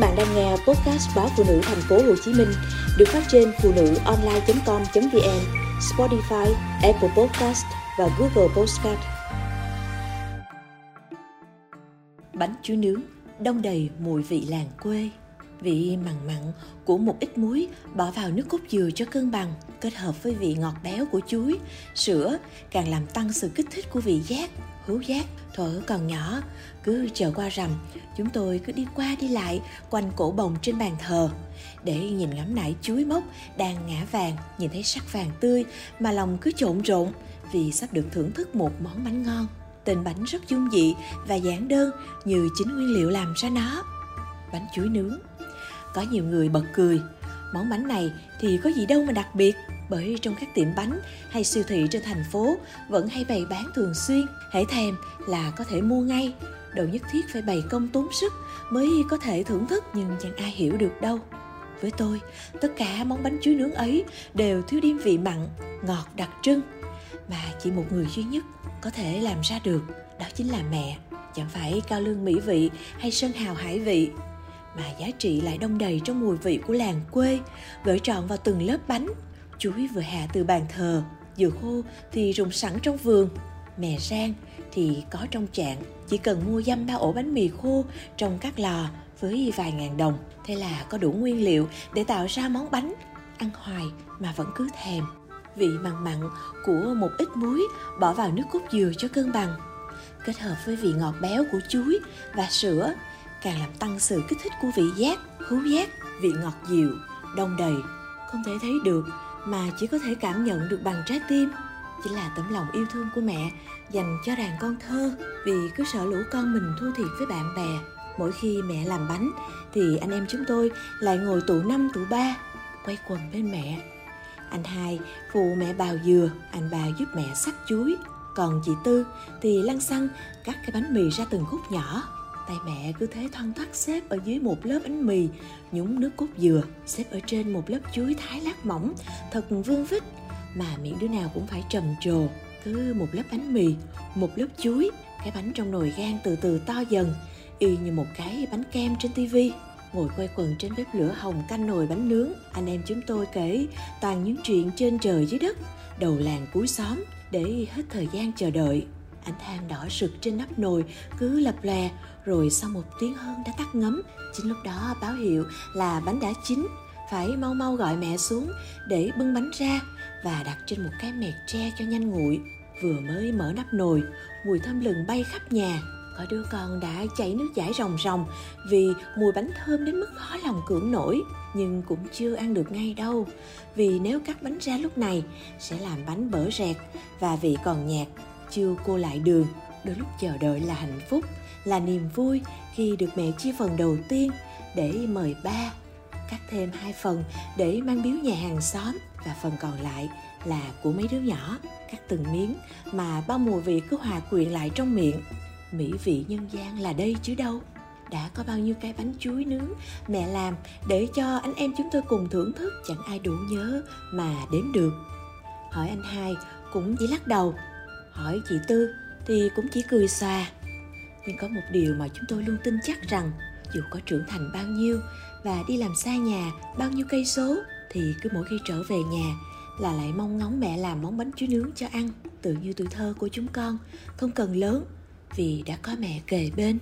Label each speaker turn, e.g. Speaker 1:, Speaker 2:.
Speaker 1: bạn đang nghe podcast báo phụ nữ thành phố Hồ Chí Minh được phát trên phụ nữ online.com.vn, Spotify, Apple Podcast và Google Podcast. Bánh chuối nướng đông đầy mùi vị làng quê vị mặn mặn của một ít muối, bỏ vào nước cốt dừa cho cân bằng, kết hợp với vị ngọt béo của chuối. Sữa càng làm tăng sự kích thích của vị giác, hữu giác. Thuở còn nhỏ, cứ chờ qua rằm, chúng tôi cứ đi qua đi lại, quanh cổ bồng trên bàn thờ. Để nhìn ngắm nải chuối mốc đang ngã vàng, nhìn thấy sắc vàng tươi mà lòng cứ trộn rộn vì sắp được thưởng thức một món bánh ngon. Tên bánh rất dung dị và giản đơn như chính nguyên liệu làm ra nó. Bánh chuối nướng có nhiều người bật cười. Món bánh này thì có gì đâu mà đặc biệt, bởi trong các tiệm bánh hay siêu thị trên thành phố vẫn hay bày bán thường xuyên. Hễ thèm là có thể mua ngay. Đâu nhất thiết phải bày công tốn sức mới có thể thưởng thức, nhưng chẳng ai hiểu được đâu. Với tôi, tất cả món bánh chuối nướng ấy đều thiếu điểm vị mặn, ngọt đặc trưng mà chỉ một người duy nhất có thể làm ra được, đó chính là mẹ. Chẳng phải cao lương mỹ vị hay sơn hào hải vị mà giá trị lại đông đầy trong mùi vị của làng quê, gửi trọn vào từng lớp bánh. Chuối vừa hạ từ bàn thờ dừa khô thì rụng sẵn trong vườn. Mè rang thì có trong chạn, chỉ cần mua dăm ba ổ bánh mì khô trong các lò với vài ngàn đồng. Thế là có đủ nguyên liệu để tạo ra món bánh. Ăn hoài mà vẫn cứ thèm. Vị mặn mặn của một ít muối bỏ vào nước cốt dừa cho cân bằng. Kết hợp với vị ngọt béo của chuối và sữa càng làm tăng sự kích thích của vị giác khứu giác, vị ngọt dịu, đông đầy. Không thể thấy được, mà chỉ có thể cảm nhận được bằng trái tim. Chính là tấm lòng yêu thương của mẹ, dành cho đàn con thơ, vì cứ sợ lũ con mình thua thiệt với bạn bè. Mỗi khi mẹ làm bánh, thì anh em chúng tôi lại ngồi tụ năm, tụ ba, quay quần bên mẹ. Anh hai phụ mẹ bào dừa, anh bà giúp mẹ sắc chuối. Còn chị tư thì lăn xăng cắt cái bánh mì ra từng khúc nhỏ tay mẹ cứ thế thoăn thoắt xếp ở dưới một lớp bánh mì, nhúng nước cốt dừa, xếp ở trên một lớp chuối thái lát mỏng, thật vương vít mà miệng đứa nào cũng phải trầm trồ, cứ một lớp bánh mì, một lớp chuối, cái bánh trong nồi gan từ từ to dần, y như một cái bánh kem trên tivi ngồi quay quần trên bếp lửa hồng canh nồi bánh nướng, anh em chúng tôi kể toàn những chuyện trên trời dưới đất, đầu làng cuối xóm để hết thời gian chờ đợi ánh than đỏ rực trên nắp nồi, cứ lập lè rồi sau một tiếng hơn đã tắt ngấm. Chính lúc đó báo hiệu là bánh đã chín. Phải mau mau gọi mẹ xuống để bưng bánh ra và đặt trên một cái mẹt tre cho nhanh nguội. Vừa mới mở nắp nồi, mùi thơm lừng bay khắp nhà. Có đứa con đã chảy nước giải ròng ròng vì mùi bánh thơm đến mức khó lòng cưỡng nổi, nhưng cũng chưa ăn được ngay đâu. Vì nếu cắt bánh ra lúc này sẽ làm bánh bở rẹt và vị còn nhạt chưa cô lại đường đôi lúc chờ đợi là hạnh phúc, là niềm vui khi được mẹ chia phần đầu tiên để mời ba, cắt thêm hai phần để mang biếu nhà hàng xóm và phần còn lại là của mấy đứa nhỏ, cắt từng miếng mà bao mùi vị cứ hòa quyện lại trong miệng. Mỹ vị nhân gian là đây chứ đâu? Đã có bao nhiêu cái bánh chuối nướng mẹ làm để cho anh em chúng tôi cùng thưởng thức, chẳng ai đủ nhớ mà đếm được. Hỏi anh hai cũng chỉ lắc đầu hỏi chị tư thì cũng chỉ cười xòa. Nhưng có một điều mà chúng tôi luôn tin chắc rằng, dù có trưởng thành bao nhiêu và đi làm xa nhà bao nhiêu cây số, thì cứ mỗi khi trở về nhà là lại mong ngóng mẹ làm món bánh chuối nướng cho ăn, tự như tuổi thơ của chúng con, không cần lớn vì đã có mẹ kề bên.